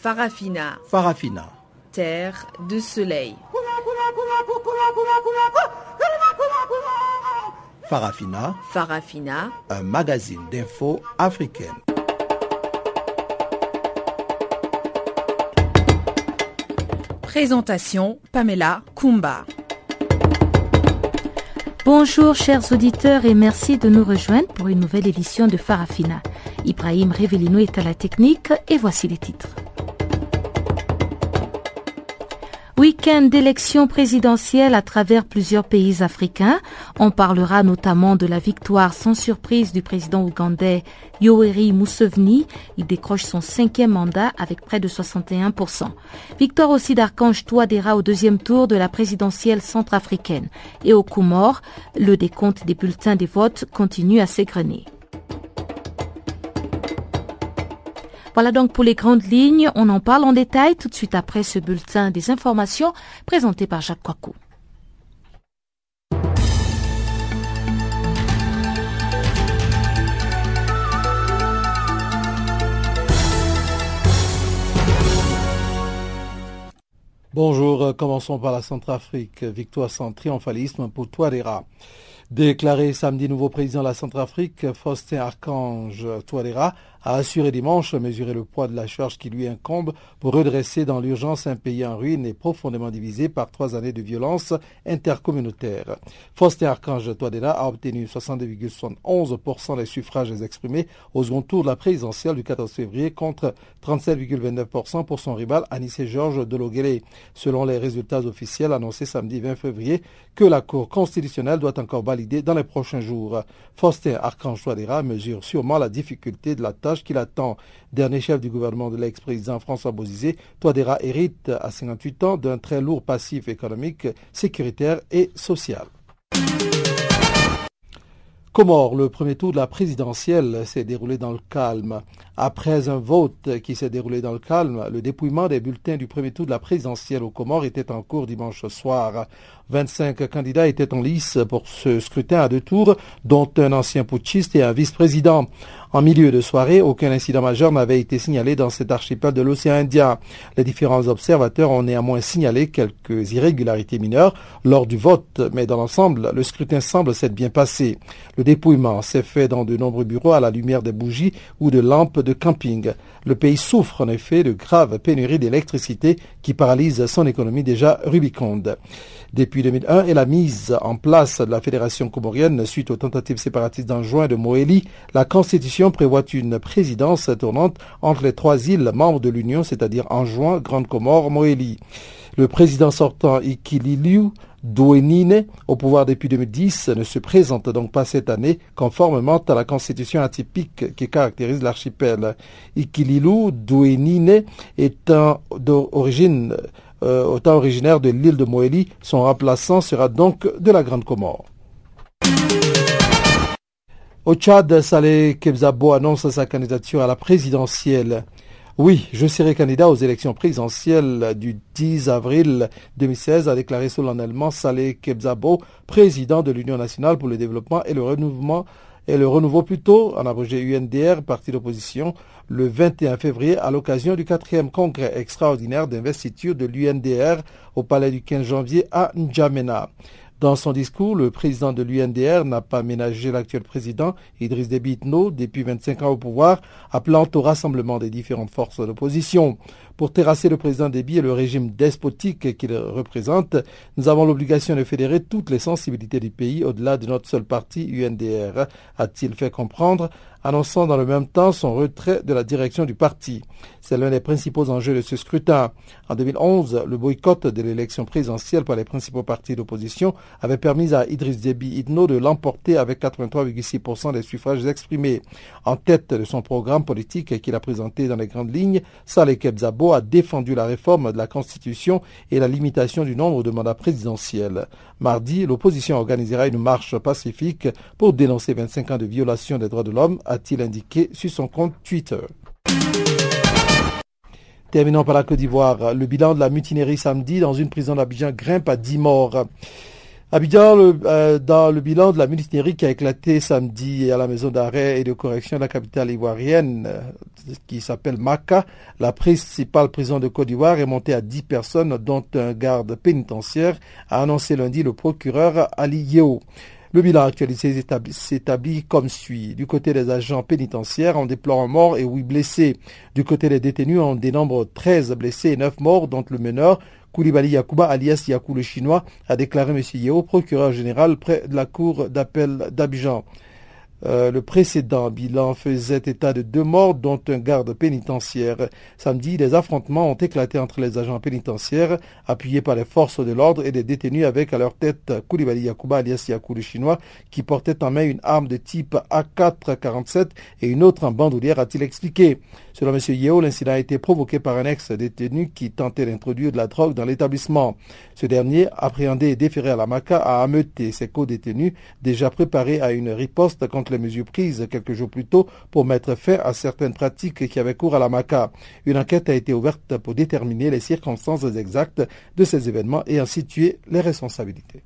Farafina. Farafina. Terre de soleil. Farafina. Farafina. Un magazine d'infos africaine. Présentation Pamela Kumba. Bonjour chers auditeurs et merci de nous rejoindre pour une nouvelle édition de Farafina. Ibrahim Revelino est à la technique et voici les titres. D'élections présidentielles à travers plusieurs pays africains. On parlera notamment de la victoire sans surprise du président ougandais Yoweri Museveni. Il décroche son cinquième mandat avec près de 61%. Victoire aussi d'Archange Touadéra au deuxième tour de la présidentielle centrafricaine. Et au Comores, le décompte des bulletins des votes continue à s'égrener. Voilà donc pour les grandes lignes. On en parle en détail tout de suite après ce bulletin des informations présenté par Jacques Coicou. Bonjour, commençons par la Centrafrique. Victoire sans triomphalisme pour Touadéra. Déclaré samedi nouveau président de la Centrafrique, Faustin Archange Touadéra a assuré dimanche mesurer le poids de la charge qui lui incombe pour redresser dans l'urgence un pays en ruine et profondément divisé par trois années de violence intercommunautaire. Faustin Archange Touadéra a obtenu 62,71% des suffrages exprimés au second tour de la présidentielle du 14 février contre 37,29% pour son rival Anissé Georges Deloguele. Selon les résultats officiels annoncés samedi 20 février, que la Cour constitutionnelle doit encore valider dans les prochains jours. Faustin Archange Touadéra mesure sûrement la difficulté de la tâche qu'il attend. Dernier chef du gouvernement de l'ex-président François Bozizé, Touadéra hérite à 58 ans d'un très lourd passif économique, sécuritaire et social. Comores, le premier tour de la présidentielle s'est déroulé dans le calme. Après un vote qui s'est déroulé dans le calme, le dépouillement des bulletins du premier tour de la présidentielle au Comores était en cours dimanche soir. 25 candidats étaient en lice pour ce scrutin à deux tours, dont un ancien putschiste et un vice-président. En milieu de soirée, aucun incident majeur n'avait été signalé dans cet archipel de l'océan Indien. Les différents observateurs ont néanmoins signalé quelques irrégularités mineures lors du vote, mais dans l'ensemble, le scrutin semble s'être bien passé. Le dépouillement s'est fait dans de nombreux bureaux à la lumière des bougies ou de lampes de camping. Le pays souffre en effet de graves pénuries d'électricité qui paralysent son économie déjà rubiconde. Depuis 2001 et la mise en place de la Fédération comorienne suite aux tentatives séparatistes d'en juin de Moélie, la Constitution prévoit une présidence tournante entre les trois îles membres de l'Union, c'est-à-dire Anjouan, Grande Comore, Moélie. Le président sortant Ikililiu Douenine, au pouvoir depuis 2010, ne se présente donc pas cette année conformément à la constitution atypique qui caractérise l'archipel. Ikililu Douenine étant d'origine euh, autant originaire de l'île de Moélie. Son remplaçant sera donc de la Grande Comore. Au Tchad, Saleh Kebzabo annonce sa candidature à la présidentielle. Oui, je serai candidat aux élections présidentielles du 10 avril 2016, a déclaré solennellement Saleh Kebzabo, président de l'Union nationale pour le développement et le renouveau plutôt, en abrégé UNDR, parti d'opposition, le 21 février à l'occasion du quatrième congrès extraordinaire d'investiture de l'UNDR au palais du 15 janvier à N'Djamena. Dans son discours, le président de l'UNDR n'a pas ménagé l'actuel président, Idriss Déby Itno, depuis 25 ans au pouvoir, appelant au rassemblement des différentes forces d'opposition. Pour terrasser le président Déby et le régime despotique qu'il représente, nous avons l'obligation de fédérer toutes les sensibilités du pays au-delà de notre seul parti UNDR, a-t-il fait comprendre, annonçant dans le même temps son retrait de la direction du parti. C'est l'un des principaux enjeux de ce scrutin. En 2011, le boycott de l'élection présidentielle par les principaux partis d'opposition avait permis à Idriss Déby Itno de l'emporter avec 83,6% des suffrages exprimés. En tête de son programme politique qu'il a présenté dans les grandes lignes, Saleh Kebzabo a défendu la réforme de la Constitution et la limitation du nombre de mandats présidentiels. Mardi, l'opposition organisera une marche pacifique pour dénoncer 25 ans de violation des droits de l'homme, a-t-il indiqué sur son compte Twitter. Terminons par la Côte d'Ivoire. Le bilan de la mutinerie samedi dans une prison d'Abidjan grimpe à 10 morts. Abidjan, euh, dans le bilan de la mutinerie qui a éclaté samedi à la maison d'arrêt et de correction de la capitale ivoirienne, euh, qui s'appelle Maka, la principale prison de Côte d'Ivoire est montée à 10 personnes, dont un garde pénitentiaire, a annoncé lundi le procureur Ali Yeo. Le bilan actualisé s'établit comme suit. Du côté des agents pénitentiaires, on déplore un mort et huit blessés. Du côté des détenus, on dénombre 13 blessés et 9 morts, dont le meneur, Koulibaly Yakuba alias Yakou le chinois a déclaré M. Yeo procureur général près de la cour d'appel d'Abidjan. Euh, le précédent bilan faisait état de deux morts, dont un garde pénitentiaire. Samedi, des affrontements ont éclaté entre les agents pénitentiaires, appuyés par les forces de l'ordre et des détenus avec à leur tête Koulibaly Yakuba alias Yakou le chinois, qui portait en main une arme de type AK-47 et une autre en bandoulière, a-t-il expliqué. Selon M. Yeo, l'incident a été provoqué par un ex-détenu qui tentait d'introduire de la drogue dans l'établissement. Ce dernier, appréhendé et déféré à la MACA, a ameuté ses co-détenus, déjà préparés à une riposte contre les mesures prises quelques jours plus tôt pour mettre fin à certaines pratiques qui avaient cours à la MACA. Une enquête a été ouverte pour déterminer les circonstances exactes de ces événements et en situer les responsabilités.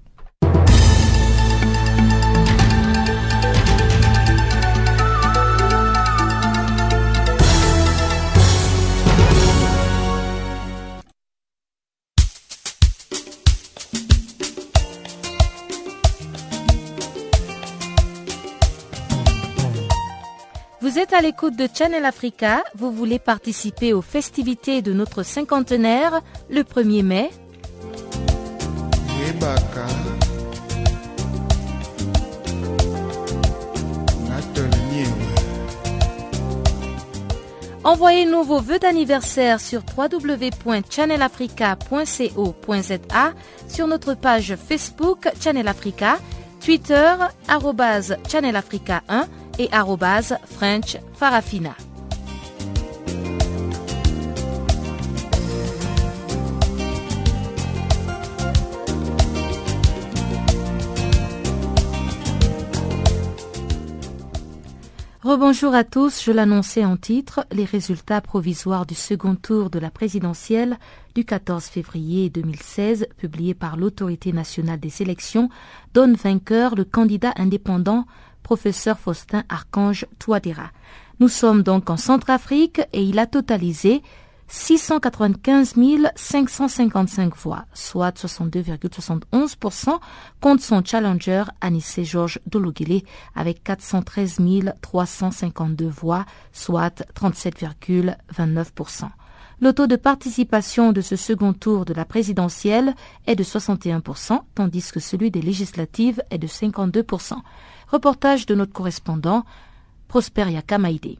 Vous êtes à l'écoute de Channel Africa, vous voulez participer aux festivités de notre cinquantenaire le 1er mai. Envoyez-nous vos vœux d'anniversaire sur www.channelafrica.co.za, sur notre page Facebook Channel Africa, Twitter, Channel Africa 1 et French Farafina. Rebonjour à tous, je l'annonçais en titre, les résultats provisoires du second tour de la présidentielle du 14 février 2016, publiés par l'Autorité nationale des élections, donnent vainqueur le candidat indépendant professeur Faustin Archange Touadéra. Nous sommes donc en Centrafrique et il a totalisé 695 555 voix, soit 62,71% contre son challenger Anissé Georges Dologele avec 413 352 voix, soit 37,29%. Le taux de participation de ce second tour de la présidentielle est de 61%, tandis que celui des législatives est de 52%. Reportage de notre correspondant, Prosper Yakamaïde.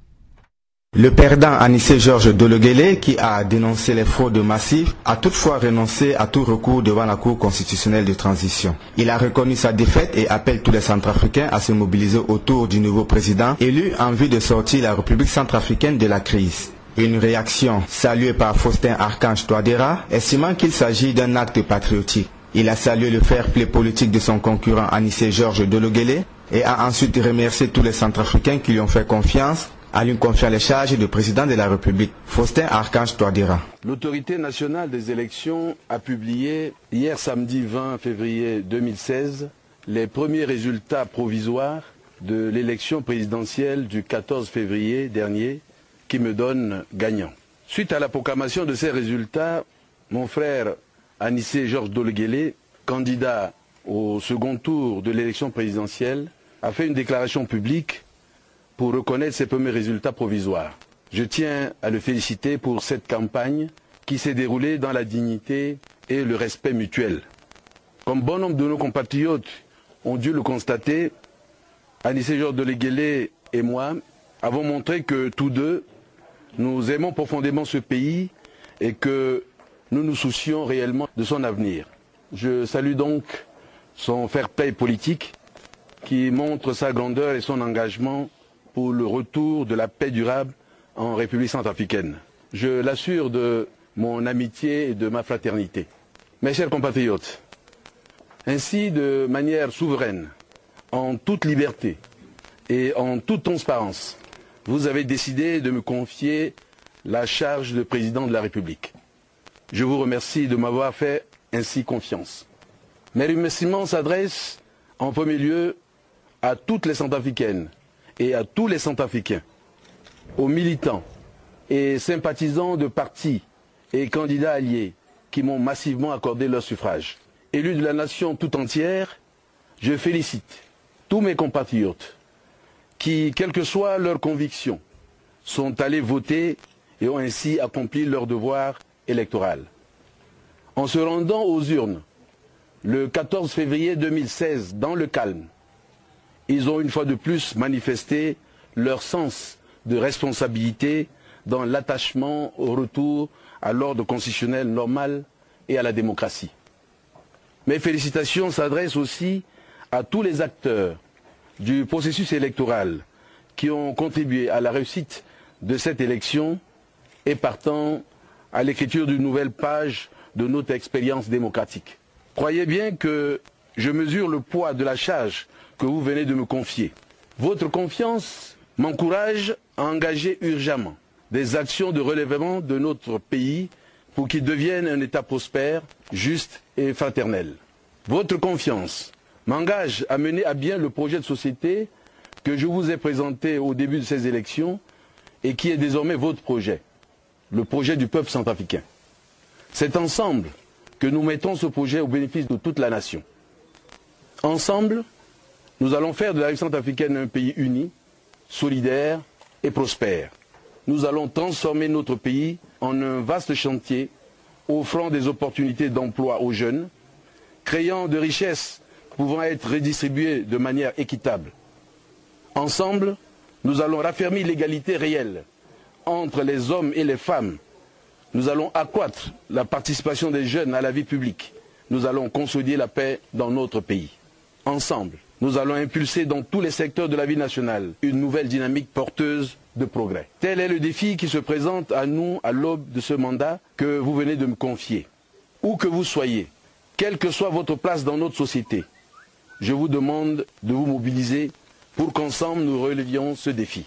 Le perdant Anissé Georges Dologuele, qui a dénoncé les fraudes massives, a toutefois renoncé à tout recours devant la Cour constitutionnelle de transition. Il a reconnu sa défaite et appelle tous les Centrafricains à se mobiliser autour du nouveau président élu en vue de sortir la République centrafricaine de la crise. Une réaction saluée par Faustin Archange Touadéra, estimant qu'il s'agit d'un acte patriotique. Il a salué le fair play politique de son concurrent Anissé Georges Dologuele et a ensuite remercié tous les Centrafricains qui lui ont fait confiance en lui confiant les charges de président de la République. Faustin Archange Touadéra. L'autorité nationale des élections a publié hier samedi 20 février 2016 les premiers résultats provisoires de l'élection présidentielle du 14 février dernier qui me donne gagnant. Suite à la proclamation de ces résultats, mon frère Anissé Georges Dolguele, candidat au second tour de l'élection présidentielle, a fait une déclaration publique pour reconnaître ses premiers résultats provisoires. Je tiens à le féliciter pour cette campagne qui s'est déroulée dans la dignité et le respect mutuel. Comme bon nombre de nos compatriotes ont dû le constater, Anissé Georges Dolguele et moi avons montré que tous deux, nous aimons profondément ce pays et que nous nous soucions réellement de son avenir. Je salue donc son fair play politique qui montre sa grandeur et son engagement pour le retour de la paix durable en République centrafricaine. Je l'assure de mon amitié et de ma fraternité. Mes chers compatriotes, ainsi de manière souveraine, en toute liberté et en toute transparence, vous avez décidé de me confier la charge de président de la République. Je vous remercie de m'avoir fait ainsi confiance. Mes remerciements s'adressent en premier lieu à toutes les Centrafricaines et à tous les Centrafricains, aux militants et sympathisants de partis et candidats alliés qui m'ont massivement accordé leur suffrage. Élus de la nation tout entière, je félicite tous mes compatriotes qui, quelles que soient leurs convictions, sont allés voter et ont ainsi accompli leur devoir électoral. En se rendant aux urnes le 14 février 2016 dans le calme, ils ont une fois de plus manifesté leur sens de responsabilité dans l'attachement au retour à l'ordre constitutionnel normal et à la démocratie. Mes félicitations s'adressent aussi à tous les acteurs du processus électoral qui ont contribué à la réussite de cette élection et partant à l'écriture d'une nouvelle page de notre expérience démocratique. Croyez bien que je mesure le poids de la charge que vous venez de me confier. Votre confiance m'encourage à engager urgemment des actions de relèvement de notre pays pour qu'il devienne un État prospère, juste et fraternel. Votre confiance m'engage à mener à bien le projet de société que je vous ai présenté au début de ces élections et qui est désormais votre projet, le projet du peuple centrafricain. C'est ensemble que nous mettons ce projet au bénéfice de toute la nation. Ensemble, nous allons faire de la République centrafricaine un pays uni, solidaire et prospère. Nous allons transformer notre pays en un vaste chantier offrant des opportunités d'emploi aux jeunes, créant de richesses pouvant être redistribuées de manière équitable. Ensemble, nous allons raffermir l'égalité réelle entre les hommes et les femmes. Nous allons accroître la participation des jeunes à la vie publique. Nous allons consolider la paix dans notre pays. Ensemble, nous allons impulser dans tous les secteurs de la vie nationale une nouvelle dynamique porteuse de progrès. Tel est le défi qui se présente à nous à l'aube de ce mandat que vous venez de me confier. Où que vous soyez, quelle que soit votre place dans notre société, je vous demande de vous mobiliser pour qu'ensemble nous relevions ce défi.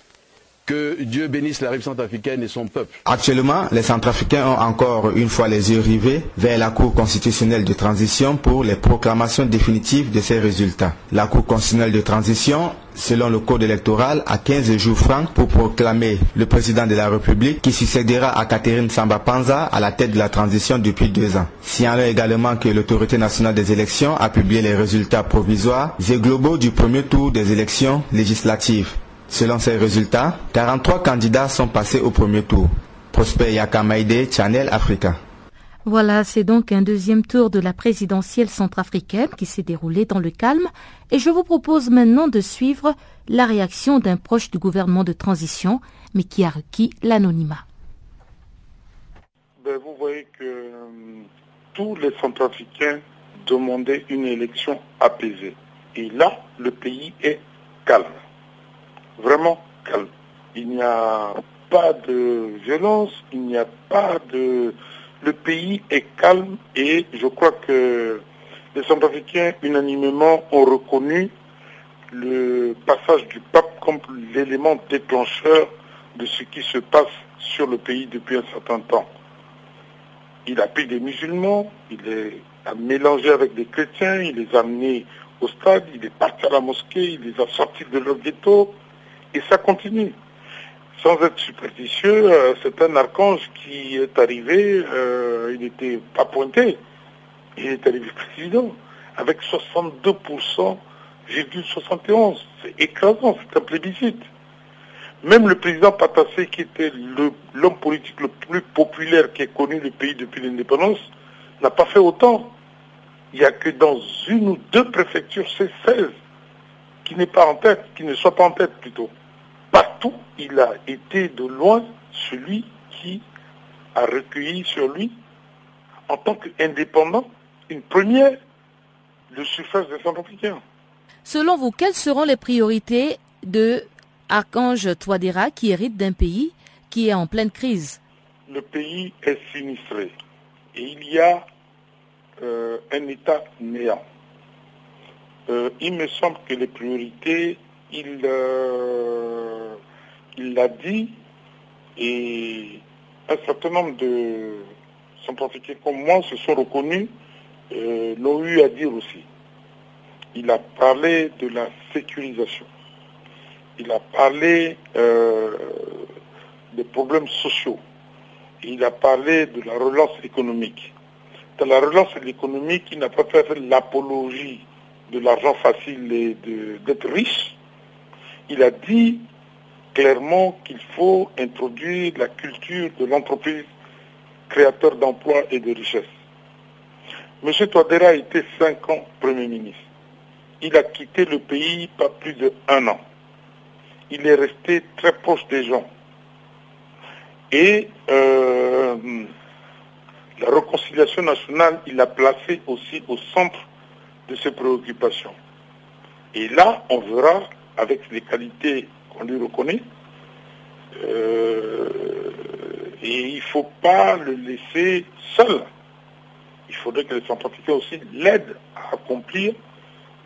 Que Dieu bénisse la République centrafricaine et son peuple. Actuellement, les Centrafricains ont encore une fois les yeux rivés vers la Cour constitutionnelle de transition pour les proclamations définitives de ces résultats. La Cour constitutionnelle de transition, selon le code électoral, a 15 jours francs pour proclamer le président de la République qui succédera à Catherine Samba Panza à la tête de la transition depuis deux ans. Signalons également que l'autorité nationale des élections a publié les résultats provisoires et globaux du premier tour des élections législatives. Selon ces résultats, 43 candidats sont passés au premier tour. Prosper Yakamaide, Channel Africa. Voilà, c'est donc un deuxième tour de la présidentielle centrafricaine qui s'est déroulé dans le calme et je vous propose maintenant de suivre la réaction d'un proche du gouvernement de transition mais qui a requis l'anonymat. Ben, vous voyez que euh, tous les centrafricains demandaient une élection apaisée. Et là, le pays est calme vraiment calme. Il n'y a pas de violence, il n'y a pas de... Le pays est calme et je crois que les Centrafricains unanimement ont reconnu le passage du pape comme l'élément déclencheur de ce qui se passe sur le pays depuis un certain temps. Il a pris des musulmans, il les a mélangés avec des chrétiens, il les a amenés au stade, il est parti à la mosquée, il les a sortis de leur ghetto, et ça continue. Sans être superstitieux, euh, c'est un archange qui est arrivé, euh, il n'était pas pointé, il est arrivé président, avec 62%, 71. C'est écrasant, c'est un plébiscite. Même le président Patassé, qui était l'homme politique le plus populaire qui ait connu le pays depuis l'indépendance, n'a pas fait autant. Il n'y a que dans une ou deux préfectures, c'est 16, qui n'est pas en tête, qui ne soit pas en tête plutôt partout, il a été de loin celui qui a recueilli sur lui, en tant qu'indépendant, une première, le suffrage des Centrafricains. Selon vous, quelles seront les priorités de Archange Touadéra qui hérite d'un pays qui est en pleine crise? Le pays est sinistré et il y a euh, un État néant. Euh, il me semble que les priorités il euh, l'a dit et un certain nombre de centrafricains comme moi se sont reconnus euh, l'ont eu à dire aussi. Il a parlé de la sécurisation. Il a parlé euh, des problèmes sociaux. Il a parlé de la relance économique. Dans la relance économique, il n'a pas fait l'apologie de l'argent facile et d'être riche. Il a dit clairement qu'il faut introduire la culture de l'entreprise créateur d'emplois et de richesses. M. Touadéra a été cinq ans Premier ministre. Il a quitté le pays pas plus d'un an. Il est resté très proche des gens. Et euh, la réconciliation nationale, il l'a placé aussi au centre de ses préoccupations. Et là, on verra, avec les qualités qu'on lui reconnaît, euh, et il ne faut pas le laisser seul. Il faudrait que les Centrafricains aussi l'aident à accomplir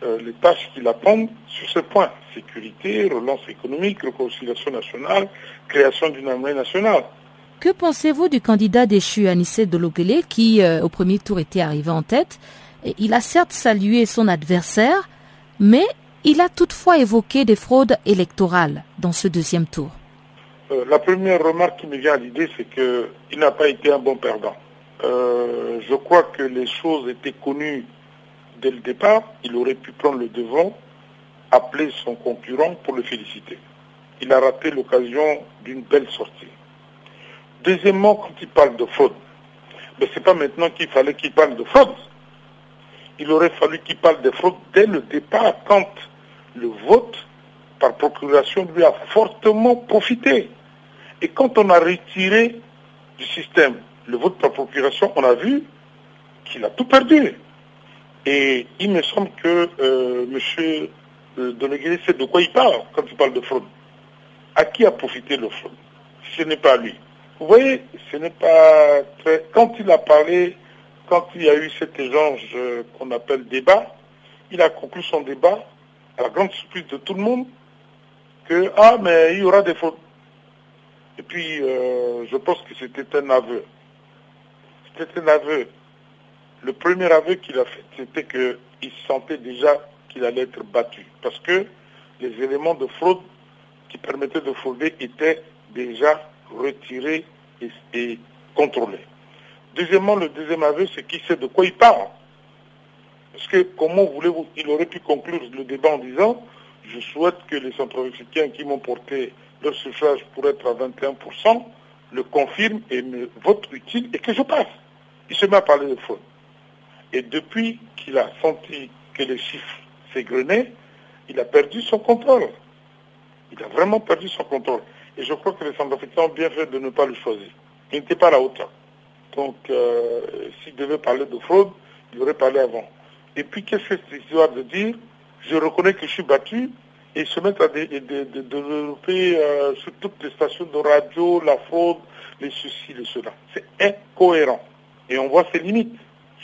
euh, les tâches qui l'attendent sur ce point. Sécurité, relance économique, réconciliation nationale, création d'une armée nationale. Que pensez-vous du candidat déchu Anissé Dologele qui, euh, au premier tour, était arrivé en tête Il a certes salué son adversaire, mais il a toutefois évoqué des fraudes électorales dans ce deuxième tour. Euh, la première remarque qui me vient à l'idée, c'est qu'il n'a pas été un bon perdant. Euh, je crois que les choses étaient connues dès le départ. Il aurait pu prendre le devant, appeler son concurrent pour le féliciter. Il a raté l'occasion d'une belle sortie. Deuxièmement, quand il parle de fraude, mais ce n'est pas maintenant qu'il fallait qu'il parle de fraude. Il aurait fallu qu'il parle de fraude dès le départ, quand le vote par procuration lui a fortement profité. Et quand on a retiré du système le vote par procuration, on a vu qu'il a tout perdu. Et il me semble que euh, M. Euh, sait de quoi il parle quand il parle de fraude. À qui a profité le fraude? Ce n'est pas lui. Vous voyez, ce n'est pas très... Quand il a parlé, quand il y a eu cet échange euh, qu'on appelle débat, il a conclu son débat, à la grande surprise de tout le monde, que, ah, mais il y aura des fraudes. Et puis, euh, je pense que c'était un aveu. C'était un aveu. Le premier aveu qu'il a fait, c'était qu'il sentait déjà qu'il allait être battu. Parce que les éléments de fraude qui permettaient de frauder étaient déjà retirés et, contrôlés. Deuxièmement, le deuxième aveu, c'est qu'il sait de quoi il parle. Parce que comment voulez-vous, il aurait pu conclure le débat en disant, je souhaite que les centrafricains qui m'ont porté leur suffrage pour être à 21% le confirme et me vote utile et que je passe. Il se met à parler de fraude. Et depuis qu'il a senti que les chiffres s'égrenaient, il a perdu son contrôle. Il a vraiment perdu son contrôle. Et je crois que les Centrafricains ont bien fait de ne pas le choisir. Il n'était pas à la hauteur. Donc, euh, s'il devait parler de fraude, il aurait parlé avant. Et puis, qu'est-ce que c'est histoire de dire, je reconnais que je suis battu, et se mettre à développer euh, sur toutes les stations de radio la fraude, les ceci, les cela. C'est incohérent. Et on voit ses limites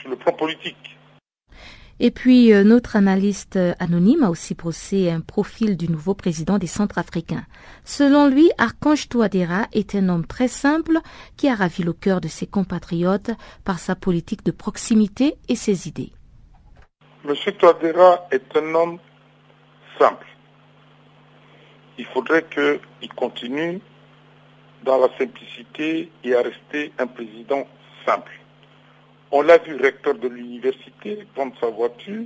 sur le plan politique. Et puis, euh, notre analyste anonyme a aussi brossé un profil du nouveau président des Centrafricains. Selon lui, Archange Touadéra est un homme très simple qui a ravi le cœur de ses compatriotes par sa politique de proximité et ses idées. Monsieur Touadéra est un homme simple il faudrait qu'il continue dans la simplicité et à rester un président simple. On l'a vu recteur de l'université prendre sa voiture,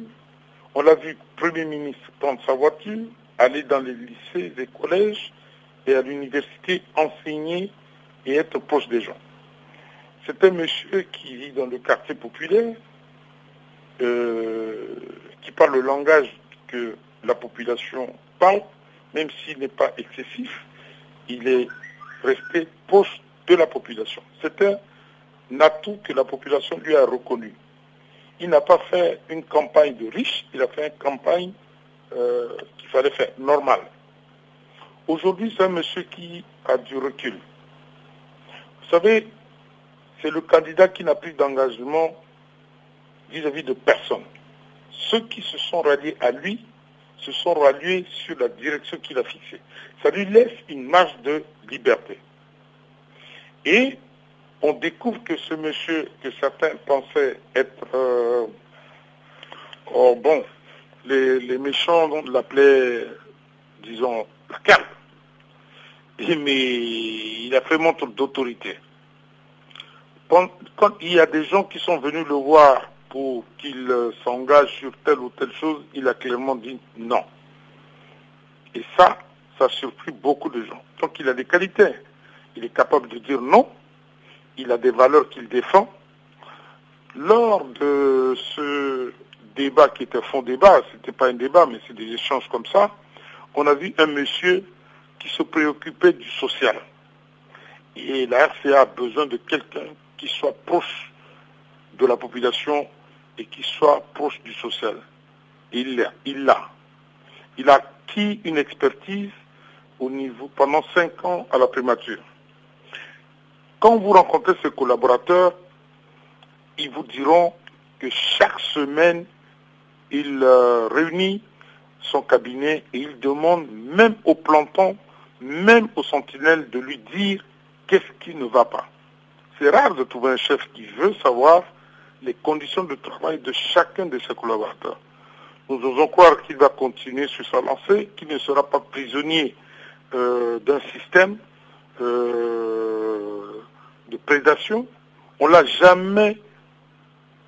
on l'a vu Premier ministre prendre sa voiture, aller dans les lycées et collèges et à l'université enseigner et être proche des gens. C'est un monsieur qui vit dans le quartier populaire, euh, qui parle le langage que la population parle, même s'il n'est pas excessif, il est resté proche de la population. C'est un atout que la population lui a reconnu. Il n'a pas fait une campagne de riches, il a fait une campagne euh, qu'il fallait faire, normale. Aujourd'hui, c'est un monsieur qui a du recul. Vous savez, c'est le candidat qui n'a plus d'engagement vis-à-vis de personne. Ceux qui se sont ralliés à lui se sont ralliés sur la direction qu'il a fixée. Ça lui laisse une marge de liberté. Et on découvre que ce monsieur que certains pensaient être euh, Oh bon, les, méchants l'appelaient, disons, la calme. Mais il a fait montre d'autorité. Quand il y a des gens qui sont venus le voir pour qu'il euh, s'engage sur telle ou telle chose, il a clairement dit non. Et ça, ça a surpris beaucoup de gens. Donc il a des qualités. Il est capable de dire non. Il a des valeurs qu'il défend. Lors de ce débat qui était fond débat, ce n'était pas un débat, mais c'est des échanges comme ça, on a vu un monsieur qui se préoccupait du social. Et la RCA a besoin de quelqu'un qui soit proche de la population et qui soit proche du social. Il l'a. Il a acquis une expertise au niveau pendant cinq ans à la primature. Quand vous rencontrez ses collaborateurs, ils vous diront que chaque semaine, il euh, réunit son cabinet et il demande même au planton, même aux sentinelles de lui dire qu'est-ce qui ne va pas. C'est rare de trouver un chef qui veut savoir les conditions de travail de chacun de ses collaborateurs. Nous osons croire qu'il va continuer sur sa lancée, qu'il ne sera pas prisonnier euh, d'un système euh, de prédation. On ne l'a jamais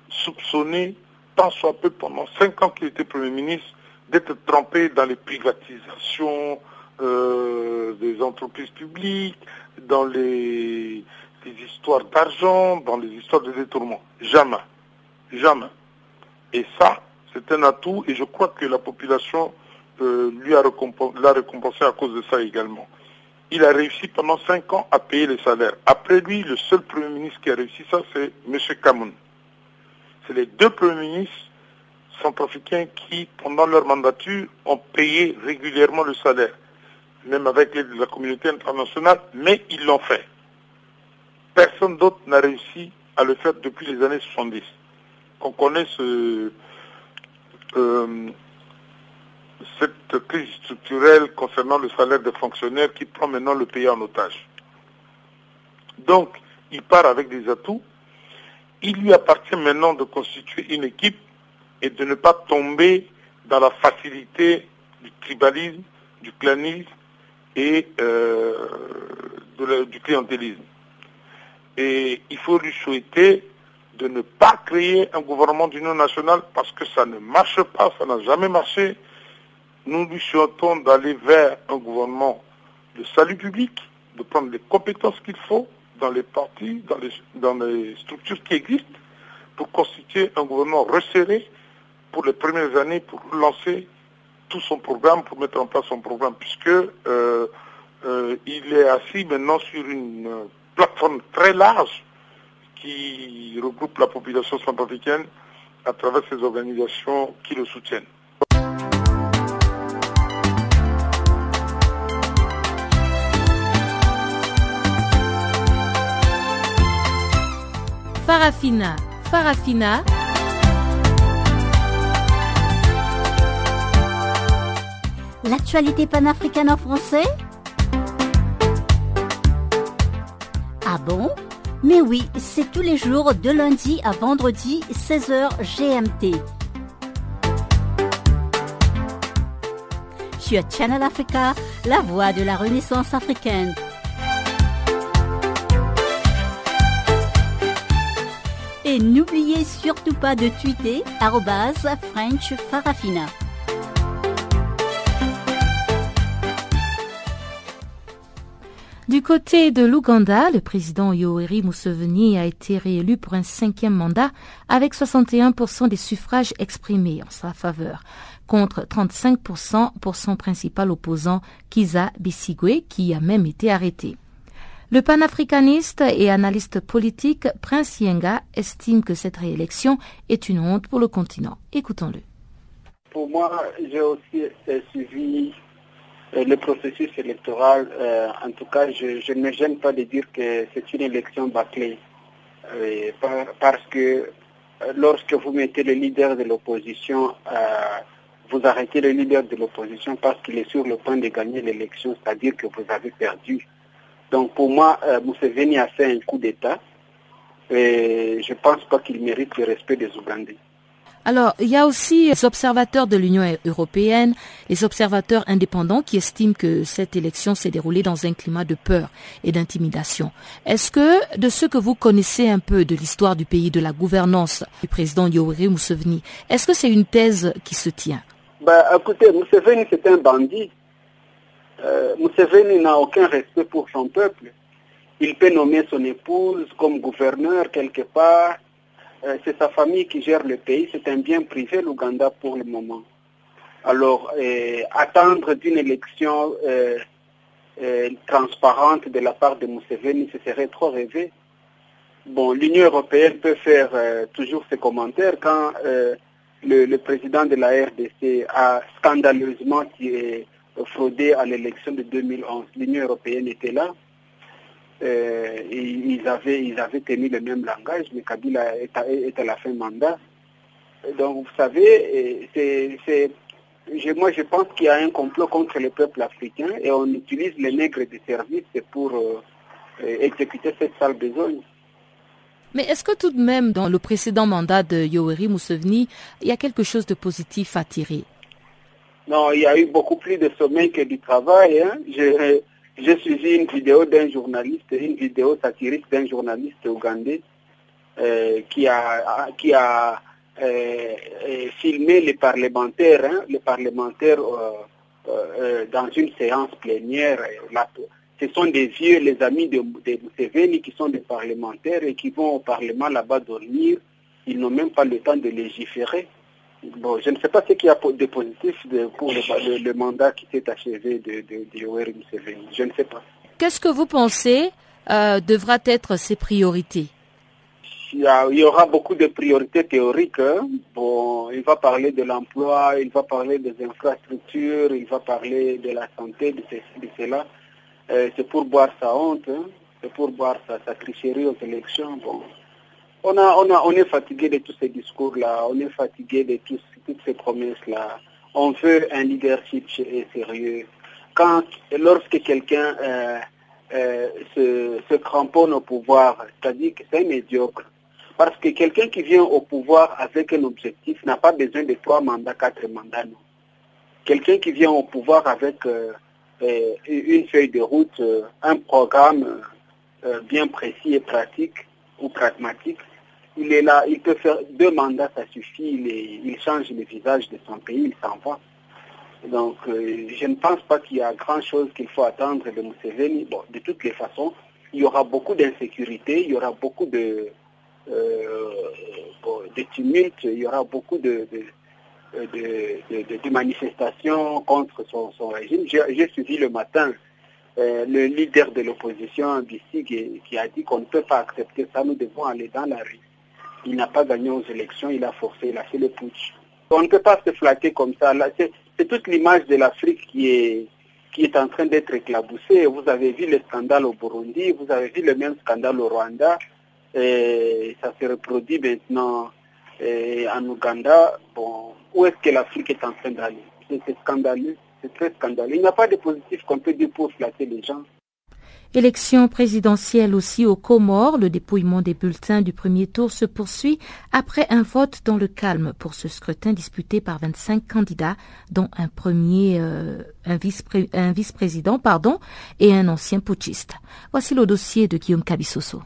soupçonné, tant soit peu pendant cinq ans qu'il était Premier ministre, d'être trempé dans les privatisations euh, des entreprises publiques, dans les, histoires d'argent, dans les histoires de détournement. Jamais. Jamais. Et ça, c'est un atout et je crois que la population euh, lui l'a récompensé à cause de ça également. Il a réussi pendant cinq ans à payer les salaires. Après lui, le seul Premier ministre qui a réussi ça, c'est M. Kamoun. C'est les deux Premiers ministres centrafricains qui, pendant leur mandature, ont payé régulièrement le salaire, même avec l'aide de la communauté internationale, mais ils l'ont fait. Personne d'autre n'a réussi à le faire depuis les années 70. On connaît euh, cette crise structurelle concernant le salaire des fonctionnaires qui prend maintenant le pays en otage. Donc, il part avec des atouts. Il lui appartient maintenant de constituer une équipe et de ne pas tomber dans la facilité du tribalisme, du clanisme et euh, du clientélisme. Et il faut lui souhaiter de ne pas créer un gouvernement d'union nationale parce que ça ne marche pas, ça n'a jamais marché. Nous lui souhaitons d'aller vers un gouvernement de salut public, de prendre les compétences qu'il faut dans les partis, dans les, dans les structures qui existent, pour constituer un gouvernement resserré pour les premières années, pour lancer tout son programme, pour mettre en place son programme, puisque euh, euh, il est assis maintenant sur une plateforme très large qui regroupe la population centrafricaine à travers ces organisations qui le soutiennent. Farafina, Farafina. L'actualité panafricaine en français? Ah bon? Mais oui, c'est tous les jours de lundi à vendredi 16h GMT. Sur Channel Africa, la voix de la Renaissance africaine. Et n'oubliez surtout pas de tweeter French Farafina. Du côté de l'Ouganda, le président Yoweri Museveni a été réélu pour un cinquième mandat avec 61% des suffrages exprimés en sa faveur, contre 35% pour son principal opposant Kiza Bisigwe, qui a même été arrêté. Le panafricaniste et analyste politique Prince Yenga estime que cette réélection est une honte pour le continent. Écoutons-le. Pour moi, j'ai aussi suivi le processus électoral, euh, en tout cas, je, ne me gêne pas de dire que c'est une élection bâclée. Euh, parce que lorsque vous mettez le leader de l'opposition, vous arrêtez le leader de l'opposition parce qu'il est sur le point de gagner l'élection, c'est-à-dire que vous avez perdu. Donc pour moi, Museveni a fait un coup d'État et je ne pense pas qu'il mérite le respect des Ougandais. Alors, il y a aussi les observateurs de l'Union européenne, les observateurs indépendants qui estiment que cette élection s'est déroulée dans un climat de peur et d'intimidation. Est-ce que, de ce que vous connaissez un peu de l'histoire du pays, de la gouvernance du président Yoweri Museveni, est-ce que c'est une thèse qui se tient? Bah, Écoutez, Museveni, c'est un bandit. Euh, Museveni n'a aucun respect pour son peuple. Il peut nommer son épouse comme gouverneur quelque part euh, c'est sa famille qui gère le pays, c'est un bien privé l'Ouganda pour le moment. Alors, euh, attendre d'une élection euh, transparente de la part de Museveni, ce serait trop rêvé. Bon, l'Union européenne peut faire toujours ses commentaires quand le, président de la RDC a scandaleusement fraudé à l'élection de 2011. L'Union européenne était là. Euh, ils, avaient, ils avaient tenu le même langage, mais Kabila est à, la fin mandat. Donc, vous savez, c'est, moi je pense qu'il y a un complot contre le peuple africain et on utilise les nègres de service pour euh, exécuter cette sale besogne. Mais est-ce que tout de même, dans le précédent mandat de Yoweri Museveni, il y a quelque chose de positif à tirer? Non, il y a eu beaucoup plus de sommeil que du travail. Hein. J'ai suivi une vidéo d'un journaliste, une vidéo satirique d'un journaliste ougandais euh, qui a, qui a euh, euh, filmé les parlementaires, hein, les parlementaires dans une séance plénière. ce sont des vieux, les amis de, de qui sont des parlementaires et qui vont au Parlement là-bas dormir. Ils n'ont même pas le temps de légiférer. Bon, je ne sais pas ce qu'il y a de positif pour le, mandat qui s'est achevé de, de, Yoweri Museveni. Je ne sais pas. Qu'est-ce que vous pensez euh, devra être ses priorités? Il y, aura beaucoup de priorités théoriques. Hein. Bon, il va parler de l'emploi, il va parler des infrastructures, il va parler de la santé, de ceci, de cela. Euh, c'est pour boire sa honte, hein. c'est pour boire sa, sa tricherie aux élections. Bon, on, a, on, a, on est fatigué de tous ces discours-là, on est fatigué de tous, toutes ces promesses-là. On veut un leadership sérieux. Quand, lorsque quelqu'un euh, euh, se, cramponne au pouvoir, c'est-à-dire que c'est médiocre. Parce que quelqu'un qui vient au pouvoir avec un objectif n'a pas besoin de trois mandats, quatre mandats, non. Quelqu'un qui vient au pouvoir avec euh, une feuille de route, un programme bien précis et pratique ou pragmatique, il est là, il peut faire deux mandats, ça suffit, il, change le visage de son pays, il s'en va. Donc, euh, je ne pense pas qu'il y a grand-chose qu'il faut attendre de Museveni. Bon, de toutes les façons, il y aura beaucoup d'insécurité, il y aura beaucoup de, euh, tumultes, il y aura beaucoup de, de, manifestations contre son, régime. J'ai suivi le matin euh, le leader de l'opposition, Bissig, qui a dit qu'on ne peut pas accepter ça, nous devons aller dans la rue il n'a pas gagné aux élections, il a forcé, il a fait le putsch. On ne peut pas se flatter comme ça. C'est toute l'image de l'Afrique qui est, qui est en train d'être éclaboussée. Vous avez vu le scandale au Burundi, vous avez vu le même scandale au Rwanda, ça se reproduit maintenant en Ouganda. Bon, où est-ce que l'Afrique est en train d'aller? C'est scandaleux, c'est très scandaleux. Il n'y a pas de positif qu'on peut dire pour flatter les gens. Élection présidentielle aussi aux Comores, le dépouillement des bulletins du premier tour se poursuit après un vote dans le calme pour ce scrutin disputé par 25 candidats, dont un premier, euh, un vice-président, pardon, et un ancien putschiste. Voici le dossier de Guillaume Cabissoso.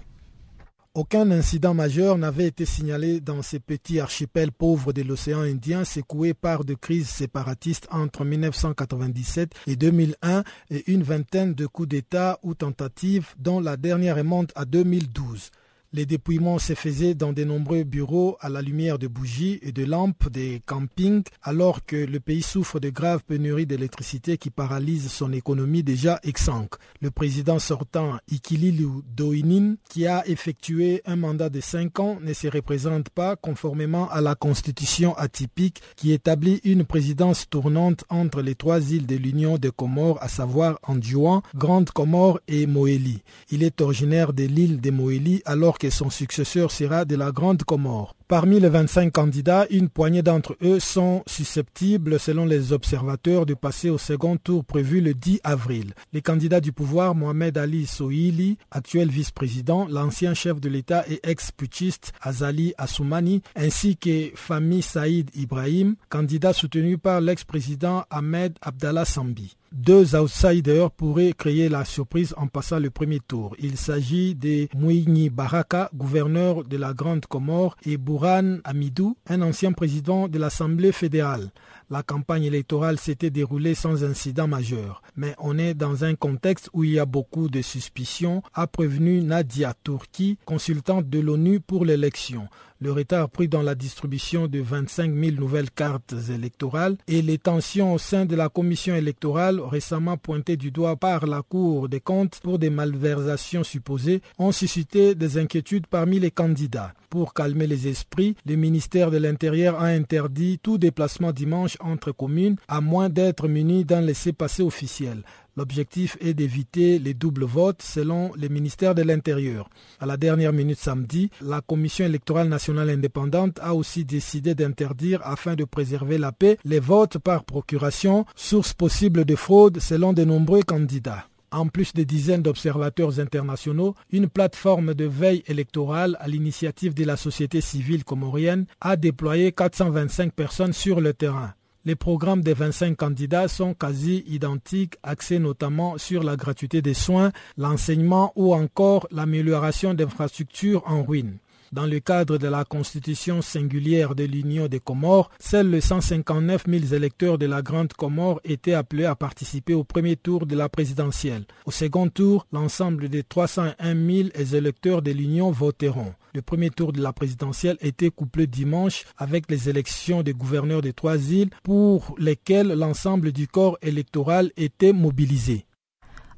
Aucun incident majeur n'avait été signalé dans ces petits archipels pauvres de l'océan Indien secoués par de crises séparatistes entre 1997 et 2001 et une vingtaine de coups d'État ou tentatives dont la dernière remonte à 2012. Les dépouillements se faisaient dans de nombreux bureaux à la lumière de bougies et de lampes des campings alors que le pays souffre de graves pénuries d'électricité qui paralysent son économie déjà exsangue. Le président sortant Ikililu Doinin, qui a effectué un mandat de cinq ans, ne se représente pas conformément à la constitution atypique qui établit une présidence tournante entre les trois îles de l'Union des Comores, à savoir Anjouan, Grande Comore et Moélie. Il est originaire de l'île de Moélie alors que son successeur sera de la Grande Comore. Parmi les 25 candidats, une poignée d'entre eux sont susceptibles, selon les observateurs, de passer au second tour prévu le 10 avril. Les candidats du pouvoir, Mohamed Ali Sohili, actuel vice-président, l'ancien chef de l'État et ex-putschiste Azali Assoumani, ainsi que Fami Saïd Ibrahim, candidat soutenu par l'ex-président Ahmed Abdallah Sambi. Deux outsiders pourraient créer la surprise en passant le premier tour. Il s'agit de Mouini Baraka, gouverneur de la Grande Comore, et Amidou, un ancien président de l'Assemblée fédérale. La campagne électorale s'était déroulée sans incident majeur, mais on est dans un contexte où il y a beaucoup de suspicions, a prévenu Nadia Turki, consultante de l'ONU pour l'élection le retard pris dans la distribution de 25 000 nouvelles cartes électorales et les tensions au sein de la commission électorale récemment pointées du doigt par la Cour des comptes pour des malversations supposées ont suscité des inquiétudes parmi les candidats. Pour calmer les esprits, le ministère de l'Intérieur a interdit tout déplacement dimanche entre communes à moins d'être muni d'un laissez-passer officiel. L'objectif est d'éviter les doubles votes selon le ministère de l'Intérieur. À la dernière minute samedi, la Commission électorale nationale indépendante a aussi décidé d'interdire, afin de préserver la paix, les votes par procuration, source possible de fraude selon de nombreux candidats. En plus de dizaines d'observateurs internationaux, une plateforme de veille électorale à l'initiative de la société civile comorienne a déployé 425 personnes sur le terrain. Les programmes des 25 candidats sont quasi identiques, axés notamment sur la gratuité des soins, l'enseignement ou encore l'amélioration d'infrastructures en ruine. Dans le cadre de la constitution singulière de l'Union des Comores, seuls les 159 000 électeurs de la Grande Comore étaient appelés à participer au premier tour de la présidentielle. Au second tour, l'ensemble des 301 000 électeurs de l'Union voteront. Le premier tour de la présidentielle était couplé dimanche avec les élections des gouverneurs des trois îles pour lesquelles l'ensemble du corps électoral était mobilisé.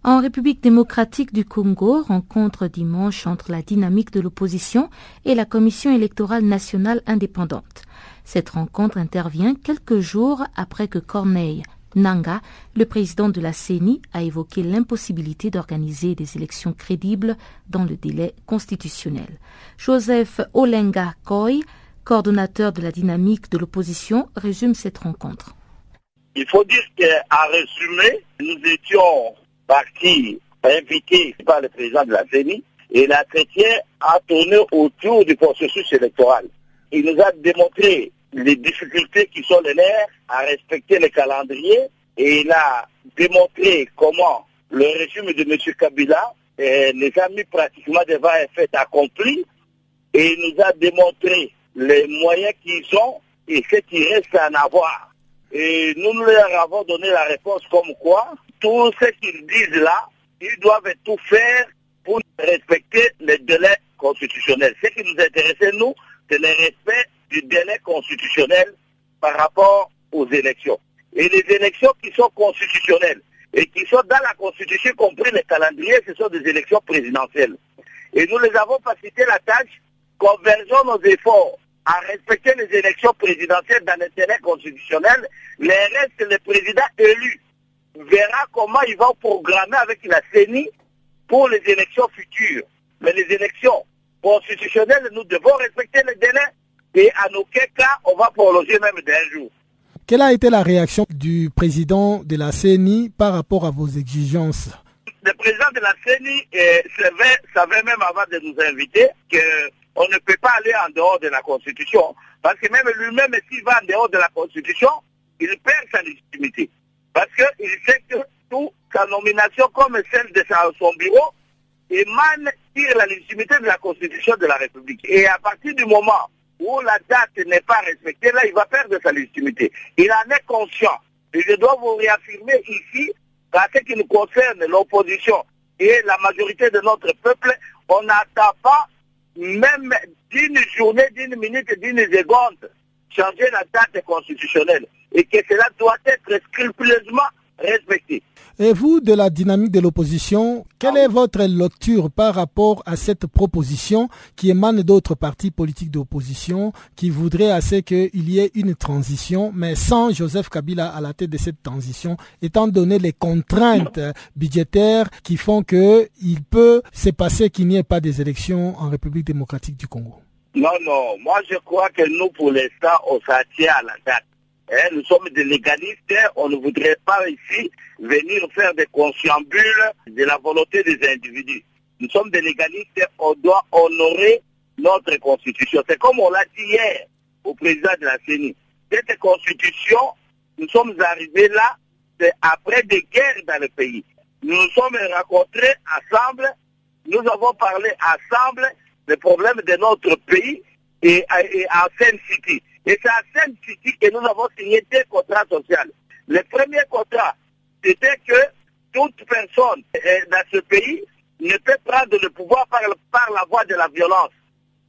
En République démocratique du Congo, rencontre dimanche entre la dynamique de l'opposition et la Commission électorale nationale indépendante. Cette rencontre intervient quelques jours après que Corneille Nanga, le président de la CENI, a évoqué l'impossibilité d'organiser des élections crédibles dans le délai constitutionnel. Joseph Olenga Koy, coordonnateur de la dynamique de l'opposition, résume cette rencontre. Il faut dire qu'à résumer, nous étions parti invité par le président de la CENI et la chrétien a tourné autour du processus électoral. Il nous a démontré les difficultés qui sont les leurs à respecter le calendrier et il a démontré comment le régime de M. Kabila eh, les a mis pratiquement devant un fait accompli et il nous a démontré les moyens qu'ils ont et ce qui reste à en avoir. Et nous, nous leur avons donné la réponse comme quoi tout ce qu'ils disent là, ils doivent tout faire pour respecter les délais constitutionnels. Ce qui nous intéressait, nous, c'est le respect du délai constitutionnel par rapport aux élections. Et les élections qui sont constitutionnelles et qui sont dans la Constitution, y compris le calendrier, ce sont des élections présidentielles. Et nous les avons facilité la tâche, convergeant nos efforts à respecter les élections présidentielles dans l'intérêt constitutionnel, les restes, le président élu verra comment il va programmer avec la CENI pour les élections futures. Mais les élections constitutionnelles, nous devons respecter les délais et en aucun cas, on va prolonger même d'un jour. Quelle a été la réaction du président de la CENI par rapport à vos exigences? Le président de la CENI eh, savait, savait même avant de nous inviter qu'on ne peut pas aller en dehors de la Constitution. Parce que même lui-même, s'il va en dehors de la Constitution, il perd sa légitimité. Parce qu'il sait que toute sa nomination, comme celle de son bureau, émane sur la légitimité de la Constitution de la République. Et à partir du moment où la date n'est pas respectée, là, il va perdre sa légitimité. Il en est conscient. Et je dois vous réaffirmer ici, qu'à ce qui nous concerne, l'opposition et la majorité de notre peuple, on n'attend pas même d'une journée, d'une minute, d'une seconde changer la date constitutionnelle et que cela doit être scrupuleusement respecté. Et vous, de la dynamique de l'opposition, quelle est votre lecture par rapport à cette proposition qui émane d'autres partis politiques d'opposition qui voudraient assez qu'il y ait une transition, mais sans Joseph Kabila à la tête de cette transition, étant donné les contraintes budgétaires qui font qu'il peut se passer qu'il n'y ait pas des élections en République démocratique du Congo? Non, non. Moi, je crois que nous, pour l'instant, on s'attient à la date. Hein, nous sommes des légalistes. On ne voudrait pas ici venir faire des consciambules de la volonté des individus. Nous sommes des légalistes. On doit honorer notre constitution. C'est comme on l'a dit hier au président de la CENI. Cette constitution, nous sommes arrivés là, c'est après des guerres dans le pays. Nous nous sommes rencontrés ensemble, nous avons parlé ensemble des problèmes de notre pays et, à Seine City. Et c'est à Seine City que nous avons signé des contrats sociaux. Le premier contrat, c'était que toute personne euh, dans ce pays ne peut prendre le pouvoir par, la voie de la violence.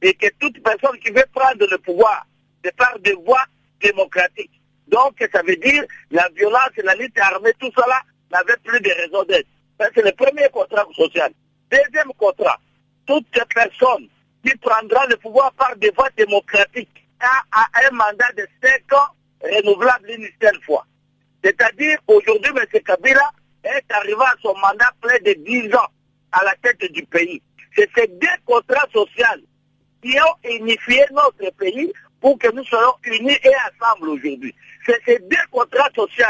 Et que toute personne qui veut prendre le pouvoir, c'est par des voies démocratiques. Donc, ça veut dire la violence et la lutte armée, tout cela n'avait plus de raison d'être. C'est le premier contrat social. Deuxième contrat, toute personne qui prendra le pouvoir par des voies démocratiques a, un mandat de 5 ans renouvelable une seule fois. C'est-à-dire, aujourd'hui, M. Kabila est arrivé à son mandat près de 10 ans à la tête du pays. C'est ces deux contrats sociaux qui ont unifié notre pays pour que nous soyons unis et ensemble aujourd'hui. C'est ces deux contrats sociaux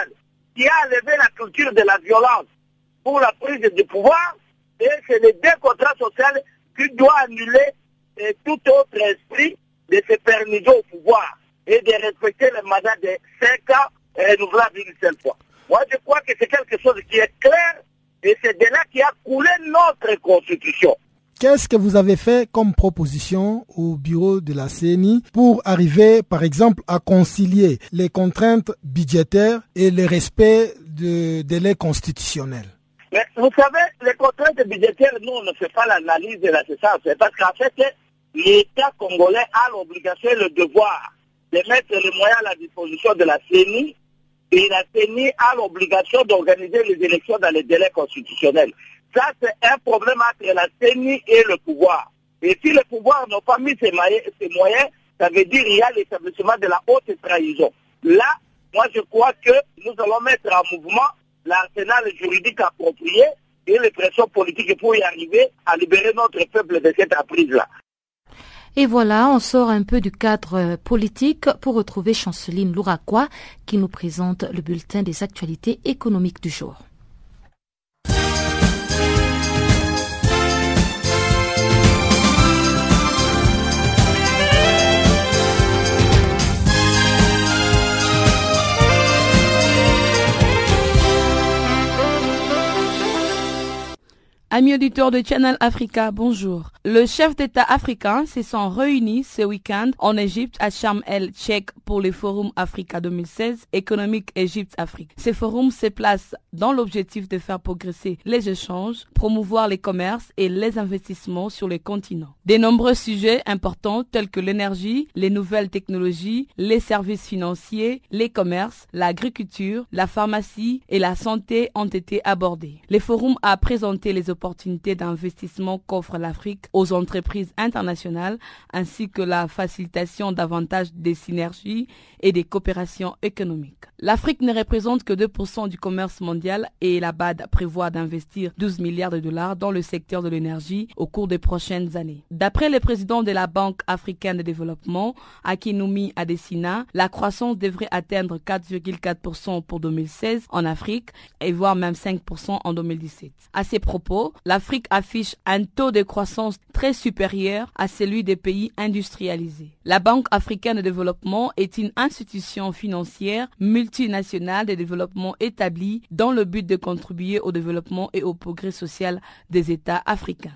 qui a enlevé la culture de la violence pour la prise du pouvoir et c'est les deux contrats sociaux qui doivent annuler eh, tout autre esprit de se permettre au pouvoir et de respecter le mandat de 5 ans renouvelable une seule fois. Moi, je crois que c'est quelque chose qui est clair et c'est de là qui a coulé notre constitution. Qu'est-ce que vous avez fait comme proposition au bureau de la CNI pour arriver, par exemple, à concilier les contraintes budgétaires et le respect de délais constitutionnels? Mais vous savez, les contraintes budgétaires, nous, on ne fait pas l'analyse de la C'est parce qu'en fait, l'État congolais a l'obligation et le devoir de mettre les moyens à la disposition de la CNI et la CNI a l'obligation d'organiser les élections dans les délais constitutionnels. Ça, c'est un problème entre la CENI et le pouvoir. Et si le pouvoir n'a pas mis ses moyens, ça veut dire qu'il y a l'établissement de la haute trahison. Là, moi, je crois que nous allons mettre en mouvement l'arsenal juridique approprié et les pressions politiques pour y arriver à libérer notre peuple de cette emprise-là. Et voilà, on sort un peu du cadre politique pour retrouver Chanceline Louraquois qui nous présente le bulletin des actualités économiques du jour. Amis auditeurs de Channel Africa, bonjour. Le chef d'État africain se sont réunis ce week-end en Égypte à Sharm el-Sheikh pour le Forum Africa 2016 économique Égypte-Afrique. Ce forum se place dans l'objectif de faire progresser les échanges, promouvoir les commerces et les investissements sur le continent. De nombreux sujets importants tels que l'énergie, les nouvelles technologies, les services financiers, les commerces, l'agriculture, la pharmacie et la santé ont été abordés. Le forum a présenté les d'investissement qu'offre l'Afrique aux entreprises internationales ainsi que la facilitation davantage des synergies et des coopérations économiques. L'Afrique ne représente que 2% du commerce mondial et la BAD prévoit d'investir 12 milliards de dollars dans le secteur de l'énergie au cours des prochaines années. D'après le président de la Banque africaine de développement, Akinumi Adesina, la croissance devrait atteindre 4,4% pour 2016 en Afrique et voire même 5% en 2017. À ces propos, l'Afrique affiche un taux de croissance très supérieur à celui des pays industrialisés. La Banque africaine de développement est une institution financière multinationale de développement établie dans le but de contribuer au développement et au progrès social des États africains.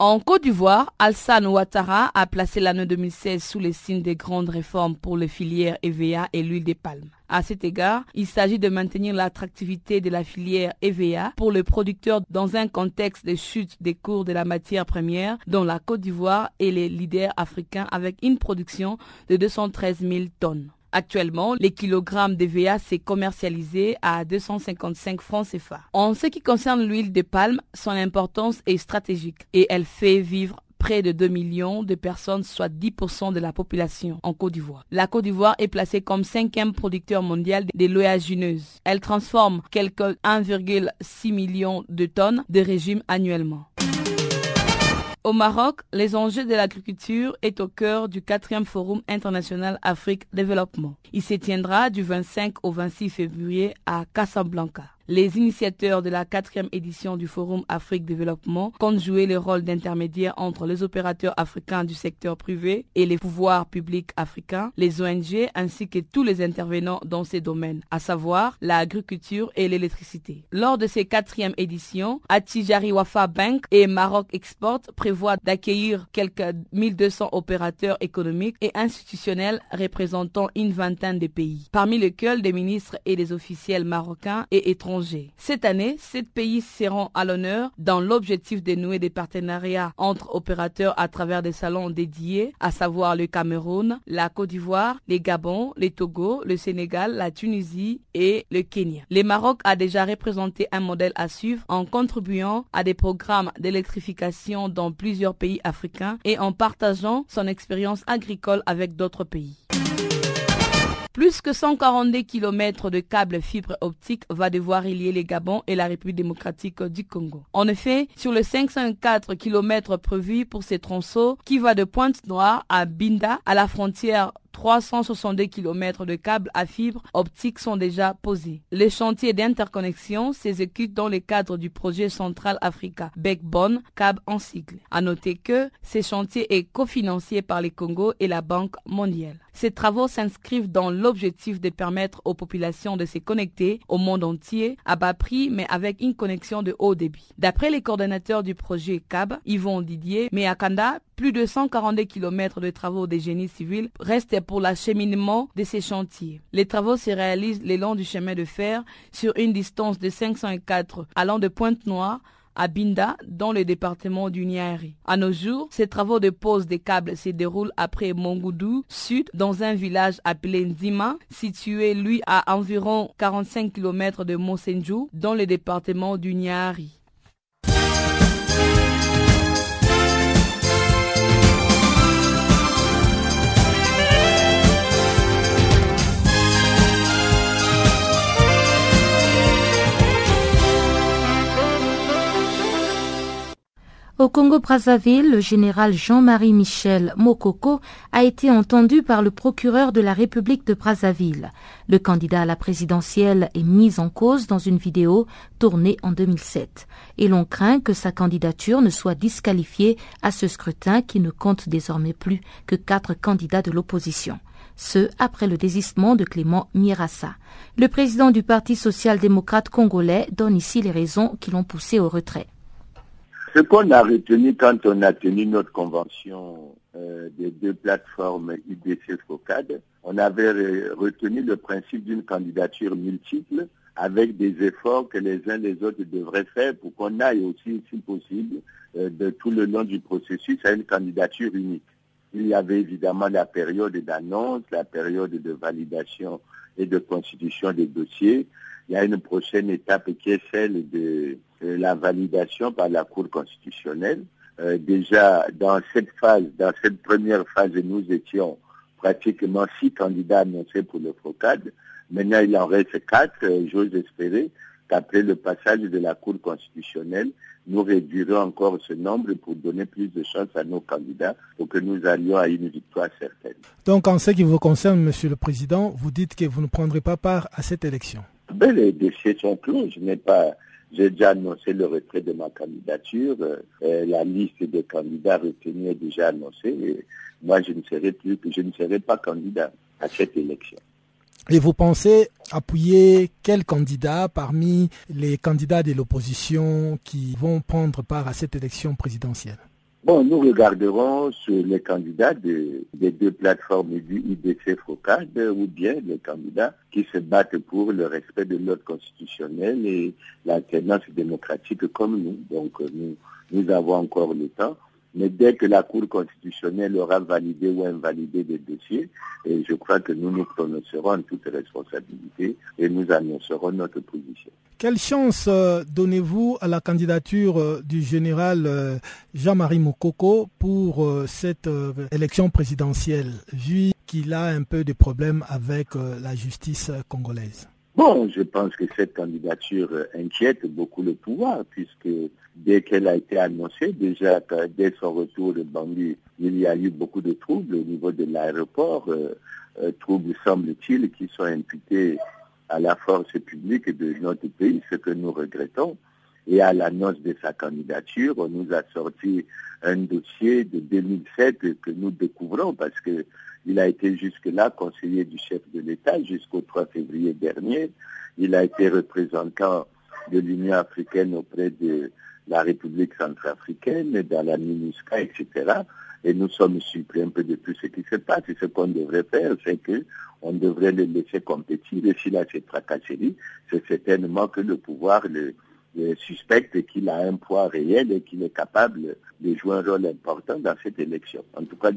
En Côte d'Ivoire, Alsan Ouattara a placé l'année 2016 sous les signes des grandes réformes pour les filières EVA et l'huile des palmes. À cet égard, il s'agit de maintenir l'attractivité de la filière EVA pour les producteurs dans un contexte de chute des cours de la matière première dont la Côte d'Ivoire est les leaders africains avec une production de 213 000 tonnes. Actuellement, les kilogrammes de VA s'est commercialisé à 255 francs CFA. En ce qui concerne l'huile de palme, son importance est stratégique et elle fait vivre près de 2 millions de personnes, soit 10% de la population en Côte d'Ivoire. La Côte d'Ivoire est placée comme cinquième producteur mondial de l'oléagineuse. Elle transforme quelques 1,6 million de tonnes de régime annuellement. Au Maroc, les enjeux de l'agriculture est au cœur du quatrième Forum international Afrique Développement. Il se tiendra du 25 au 26 février à Casablanca. Les initiateurs de la quatrième édition du Forum Afrique Développement comptent jouer le rôle d'intermédiaire entre les opérateurs africains du secteur privé et les pouvoirs publics africains, les ONG ainsi que tous les intervenants dans ces domaines, à savoir l'agriculture et l'électricité. Lors de ces quatrièmes éditions, Atijari Wafa Bank et Maroc Export prévoient d'accueillir quelques 1200 opérateurs économiques et institutionnels représentant une vingtaine de pays, parmi lesquels des ministres et des officiels marocains et étrangers cette année, sept pays seront à l'honneur dans l'objectif de nouer des partenariats entre opérateurs à travers des salons dédiés, à savoir le Cameroun, la Côte d'Ivoire, les Gabon, les Togo, le Sénégal, la Tunisie et le Kenya. Le Maroc a déjà représenté un modèle à suivre en contribuant à des programmes d'électrification dans plusieurs pays africains et en partageant son expérience agricole avec d'autres pays. Plus que 142 km de câbles fibre optique va devoir relier les Gabon et la République démocratique du Congo. En effet, sur les 504 km prévus pour ces tronçons qui va de Pointe-Noire à Binda à la frontière 362 km de câbles à fibre optique sont déjà posés. Les chantiers d'interconnexion s'exécutent dans le cadre du projet Central Africa Backbone CAB en cycle. À noter que ces chantiers est cofinancé par les Congo et la Banque mondiale. Ces travaux s'inscrivent dans l'objectif de permettre aux populations de se connecter au monde entier à bas prix mais avec une connexion de haut débit. D'après les coordonnateurs du projet CAB, Yvon Didier, Meakanda, plus de 142 km de travaux de génie civil restent pour l'acheminement de ces chantiers. Les travaux se réalisent le long du chemin de fer sur une distance de 504 allant de Pointe-Noire à Binda, dans le département du Niari. À nos jours, ces travaux de pose des câbles se déroulent après Mongoudou Sud, dans un village appelé Nzima, situé lui à environ 45 km de Monsenju, dans le département du Niari. Au Congo-Brazzaville, le général Jean-Marie Michel Mokoko a été entendu par le procureur de la République de Brazzaville. Le candidat à la présidentielle est mis en cause dans une vidéo tournée en 2007. Et l'on craint que sa candidature ne soit disqualifiée à ce scrutin qui ne compte désormais plus que quatre candidats de l'opposition ce après le désistement de Clément Mirassa. Le président du Parti social-démocrate congolais donne ici les raisons qui l'ont poussé au retrait. Ce qu'on a retenu quand on a tenu notre convention euh, des deux plateformes IDC Focad, on avait retenu le principe d'une candidature multiple avec des efforts que les uns les autres devraient faire pour qu'on aille aussi, si possible, euh, de tout le long du processus à une candidature unique. Il y avait évidemment la période d'annonce, la période de validation et de constitution des dossiers. Il y a une prochaine étape qui est celle de la validation par la Cour constitutionnelle. Euh, déjà, dans cette phase, dans cette première phase, nous étions pratiquement six candidats annoncés pour le FOCAD. Maintenant, il en reste quatre. Euh, j'ose espérer qu'après le passage de la Cour constitutionnelle, nous réduirons encore ce nombre pour donner plus de chance à nos candidats pour que nous allions à une victoire certaine. Donc, en ce qui vous concerne, Monsieur le Président, vous dites que vous ne prendrez pas part à cette élection. Ben, les dossiers sont clos. Je n'ai pas j'ai déjà annoncé le retrait de ma candidature. Euh, la liste des candidats retenus est déjà annoncée. Et moi, je ne serai plus, je ne serai pas candidat à cette élection. Et vous pensez appuyer quel candidat parmi les candidats de l'opposition qui vont prendre part à cette élection présidentielle? Bon, nous regarderons sur les candidats des deux plateformes du IDC FOCAD ou bien les candidats qui se battent pour le respect de l'ordre constitutionnel et l'alternance démocratique comme nous. Donc nous avons encore le temps. Mais dès que la Cour constitutionnelle aura validé ou invalidé des dossiers, et je crois que nous nous prononcerons en toute responsabilité et nous annoncerons notre position. Quelle chance euh, donnez-vous à la candidature euh, du général euh, Jean-Marie Moukoko pour cette élection présidentielle, vu qu'il a un peu de problèmes avec la justice congolaise? Bon, je pense que cette candidature inquiète beaucoup le pouvoir, puisque dès qu'elle a été annoncée, déjà dès son retour de Bangui, il y a eu beaucoup de troubles au niveau de l'aéroport, euh, euh, troubles semble-t-il qui sont imputés à la force publique de notre pays, ce que nous regrettons. Et à l'annonce de sa candidature, on nous a sorti un dossier de 2007 que nous découvrons parce que il a été jusque-là conseiller du chef de l'État jusqu'au 3 février dernier. Il a été représentant de l'Union africaine auprès de la République centrafricaine, dans la MINUSCA, etc. Et nous sommes surpris un peu de tout ce qui se passe. Et ce qu'on devrait faire, c'est que on devrait le laisser compétir. Et s'il a cette tracasseries, c'est certainement que le pouvoir le, suspecte qu'il a un poids réel et qu'il est capable de jouer un rôle important dans cette élection. En tout cas,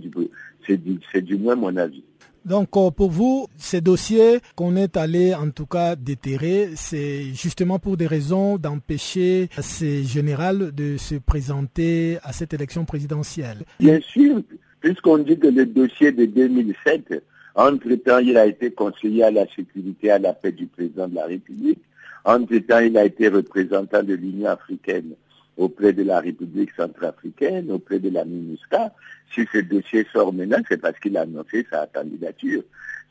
c'est du, moins mon avis. Donc euh, pour vous, ces dossiers qu'on est allé en tout cas déterrer, c'est justement pour des raisons d'empêcher ces généraux de se présenter à cette élection présidentielle. Bien sûr, puisqu'on dit que le dossier de 2007, entre-temps, il a été conseiller à la sécurité et à la paix du président de la République. Entre-temps, il a été représentant de l'Union africaine auprès de la République centrafricaine, auprès de la MINUSCA. Si ce dossier sort maintenant, c'est parce qu'il a annoncé sa candidature.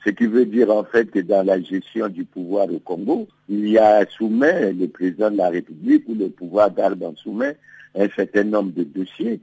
Ce qui veut dire en fait que dans la gestion du pouvoir au Congo, il y a soumet le président de la République ou le pouvoir garde en soumet un certain nombre de dossiers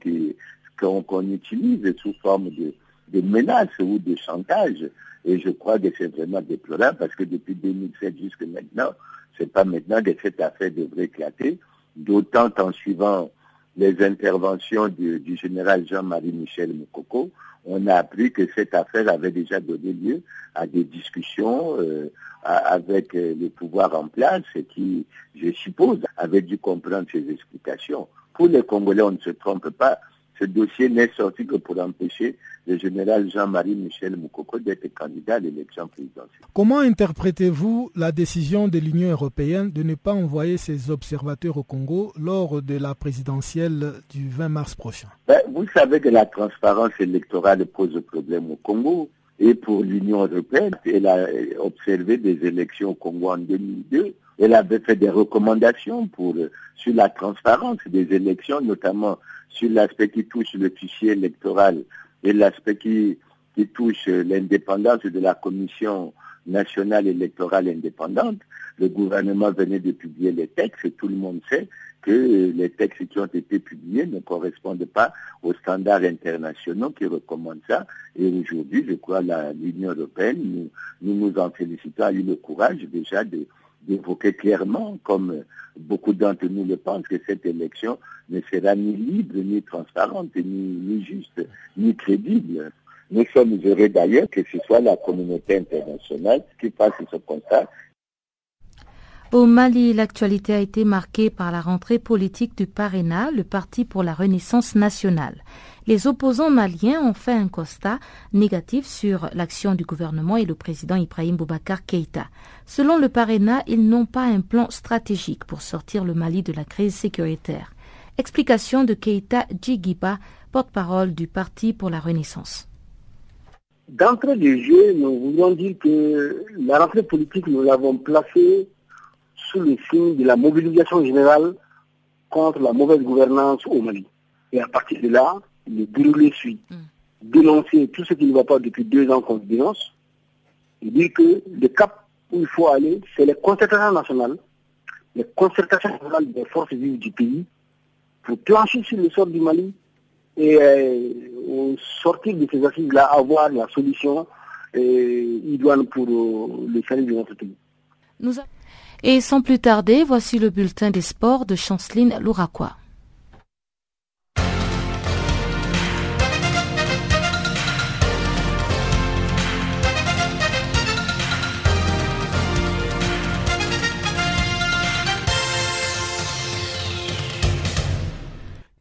qu'on utilise sous forme de, de menaces ou de chantage. Et je crois que c'est vraiment déplorable parce que depuis 2007 jusqu'à maintenant, c'est pas maintenant que cette affaire devrait éclater, d'autant en suivant les interventions du, général Jean-Marie Michel Moukoko, on a appris que cette affaire avait déjà donné lieu à des discussions euh, avec euh, les pouvoirs en place qui, je suppose, avaient dû comprendre ces explications. Pour les Congolais, on ne se trompe pas, ce dossier n'est sorti que pour empêcher le général Jean-Marie Michel Moukoko d'être candidat à l'élection présidentielle. Comment interprétez-vous la décision de l'Union européenne de ne pas envoyer ses observateurs au Congo lors de la présidentielle du 20 mars prochain? Ben, Vous savez que la transparence électorale pose problème au Congo. Et pour l'Union européenne, elle a observé des élections au Congo en 2002. Elle avait fait des recommandations pour, sur la transparence des élections, notamment sur l'aspect qui touche le fichier électoral et l'aspect qui, touche l'indépendance de la Commission nationale électorale indépendante. Le gouvernement venait de publier les textes et tout le monde sait que les textes qui ont été publiés ne correspondent pas aux standards internationaux qui recommandent ça. Et aujourd'hui, je crois, l'Union européenne, nous, nous nous en félicitons, a eu le courage déjà de, d'évoquer clairement, comme beaucoup d'entre nous le pensent, que cette élection ne sera ni libre, ni transparente, ni, ni juste, ni crédible. Nous sommes heureux d'ailleurs que ce soit la communauté internationale qui fasse ce constat au Mali, l'actualité a été marquée par la rentrée politique du PARENA, le Parti pour la Renaissance nationale. Les opposants maliens ont fait un constat négatif sur l'action du gouvernement et le président Ibrahim Boubacar Keïta. Selon le PARENA, ils n'ont pas un plan stratégique pour sortir le Mali de la crise sécuritaire. Explication de Keïta Djigiba, porte-parole du Parti pour la Renaissance. D'entrée du jeu, nous voulons dire que la rentrée politique, nous l'avons placée sous le signe de la mobilisation générale contre la mauvaise gouvernance au Mali. Et à partir de là, le déroulé suit. Mm. Dénoncer tout ce qui ne va pas depuis deux ans qu'on dénonce, et dire que le cap où il faut aller, c'est les concertations nationales, les concertations nationales des forces vives du pays, pour plancher sur le sort du Mali et euh, sortir de ces assises-là, avoir la solution euh, idoine pour euh, le salut de notre pays. Nous et sans plus tarder, voici le bulletin des sports de Chanceline Louraquois.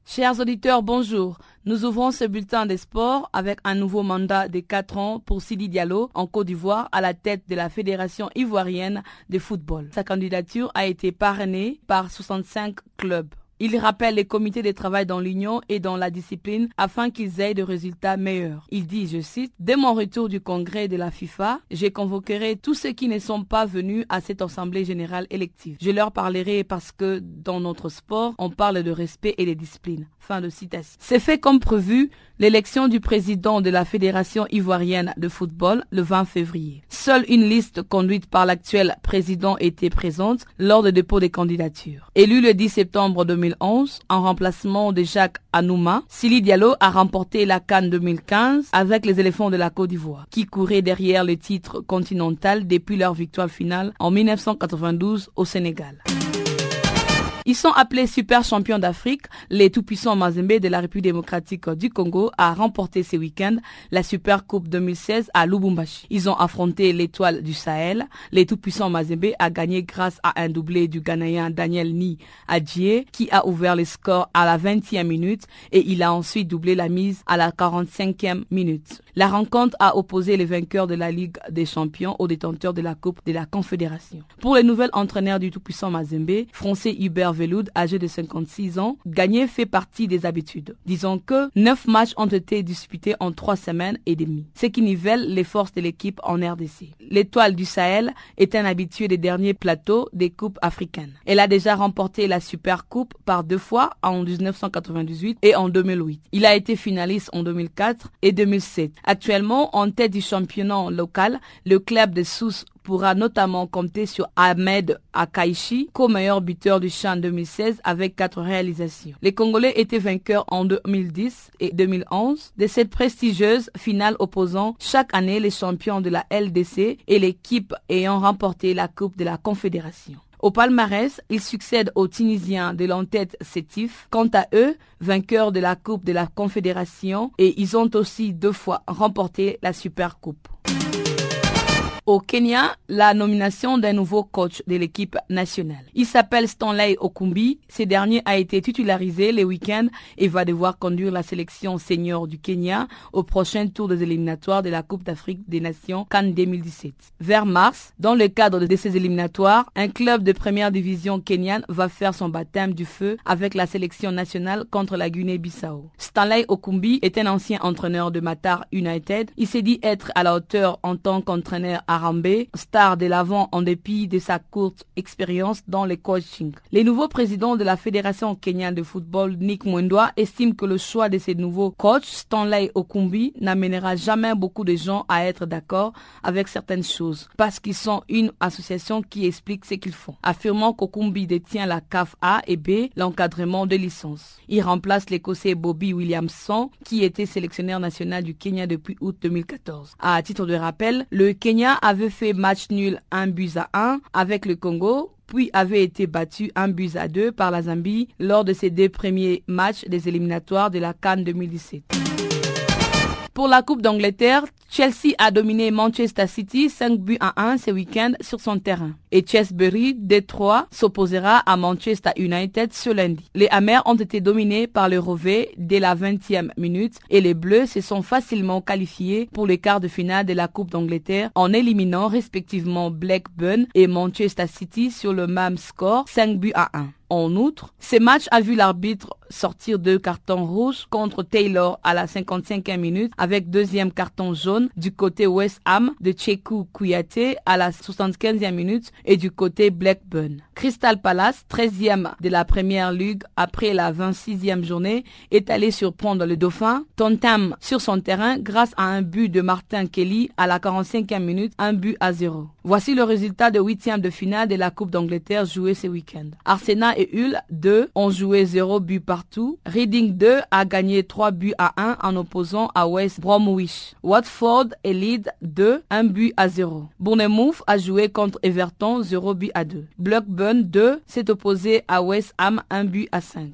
Chers auditeurs, bonjour. Nous ouvrons ce bulletin des sports avec un nouveau mandat de 4 ans pour Sidi Diallo en Côte d'Ivoire à la tête de la Fédération ivoirienne de football. Sa candidature a été parrainée par 65 clubs. Il rappelle les comités de travail dans l'Union et dans la discipline afin qu'ils aient de résultats meilleurs. Il dit, je cite, Dès mon retour du congrès de la FIFA, j'ai convoquerai tous ceux qui ne sont pas venus à cette assemblée générale élective. Je leur parlerai parce que dans notre sport, on parle de respect et de discipline. Fin de citation. C'est fait comme prévu l'élection du président de la Fédération ivoirienne de football le 20 février. Seule une liste conduite par l'actuel président était présente lors du dépôt des candidatures. Élu le 10 septembre 2011 en remplacement de Jacques Anouma, Sili Diallo a remporté la Cannes 2015 avec les éléphants de la Côte d'Ivoire, qui couraient derrière le titre continental depuis leur victoire finale en 1992 au Sénégal. Ils sont appelés super champions d'Afrique. Les tout-puissants Mazembe de la République démocratique du Congo a remporté ce week-end la Super Coupe 2016 à Lubumbashi. Ils ont affronté l'étoile du Sahel. Les tout-puissants Mazembe a gagné grâce à un doublé du Ghanéen Daniel Ni Adjie qui a ouvert le score à la 20e minute et il a ensuite doublé la mise à la 45e minute. La rencontre a opposé les vainqueurs de la Ligue des champions aux détenteurs de la Coupe de la Confédération. Pour les nouvelles entraîneurs du tout-puissant Mazembe, français Hubert Veloud, âgé de 56 ans, gagner fait partie des habitudes. Disons que neuf matchs ont été disputés en trois semaines et demie, ce qui nivelle les forces de l'équipe en RDC. L'étoile du Sahel est un habitué des derniers plateaux des coupes africaines. Elle a déjà remporté la Super Coupe par deux fois en 1998 et en 2008. Il a été finaliste en 2004 et 2007. Actuellement, en tête du championnat local, le club de Sousse pourra notamment compter sur Ahmed Akaishi, co-meilleur buteur du champ 2016 avec quatre réalisations. Les Congolais étaient vainqueurs en 2010 et 2011 de cette prestigieuse finale opposant chaque année les champions de la LDC et l'équipe ayant remporté la Coupe de la Confédération. Au palmarès, ils succèdent aux Tunisiens de l'entête Sétif. Quant à eux, vainqueurs de la Coupe de la Confédération, et ils ont aussi deux fois remporté la Super Coupe. Au Kenya, la nomination d'un nouveau coach de l'équipe nationale. Il s'appelle Stanley Okumbi. Ce dernier a été titularisé le week-end et va devoir conduire la sélection senior du Kenya au prochain tour des éliminatoires de la Coupe d'Afrique des Nations Cannes 2017. Vers mars, dans le cadre de ces éliminatoires, un club de première division kenyane va faire son baptême du feu avec la sélection nationale contre la Guinée-Bissau. Stanley Okumbi est un ancien entraîneur de Matar United. Il s'est dit être à la hauteur en tant qu'entraîneur Arambe, star de l'avant en dépit de sa courte expérience dans le coaching. Les nouveaux présidents de la Fédération kenyane de football, Nick Mwendwa, estime que le choix de ces nouveaux coachs, Stanley Okumbi, n'amènera jamais beaucoup de gens à être d'accord avec certaines choses, parce qu'ils sont une association qui explique ce qu'ils font, affirmant qu'Okumbi détient la CAF A et B, l'encadrement de licence. Il remplace l'Écossais Bobby Williamson, qui était sélectionneur national du Kenya depuis août 2014. À titre de rappel, le Kenya avait fait match nul 1 but à 1 avec le Congo, puis avait été battu 1 but à 2 par la Zambie lors de ses deux premiers matchs des éliminatoires de la Cannes 2017. Pour la Coupe d'Angleterre, Chelsea a dominé Manchester City 5 buts à 1 ce week-end sur son terrain. Et Chesbury, Détroit, s'opposera à Manchester United ce lundi. Les Amers ont été dominés par le Rové dès la 20e minute et les Bleus se sont facilement qualifiés pour les quarts de finale de la Coupe d'Angleterre en éliminant respectivement Blackburn et Manchester City sur le même score 5 buts à 1. En outre, ce match a vu l'arbitre sortir deux cartons rouges contre Taylor à la 55e minute avec deuxième carton jaune du côté West Ham de Chekou Kouyaté à la 75e minute et du côté Blackburn. Crystal Palace, 13e de la première ligue après la 26e journée, est allé surprendre le Dauphin, Tontam sur son terrain grâce à un but de Martin Kelly à la 45e minute, un but à zéro. Voici le résultat de huitième de finale de la Coupe d'Angleterre jouée ce week-end. Arsenal et Hull, 2, ont joué 0 but Reading 2 a gagné 3 buts à 1 en opposant à West Bromwich. Watford et Leeds 2, 1 but à 0. Bournemouth a joué contre Everton 0 but à 2. Blackburn 2 s'est opposé à West Ham 1 but à 5.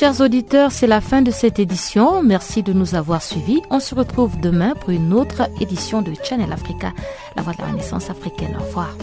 Chers auditeurs, c'est la fin de cette édition. Merci de nous avoir suivis. On se retrouve demain pour une autre édition de Channel Africa, la voix de la Renaissance africaine. Au revoir.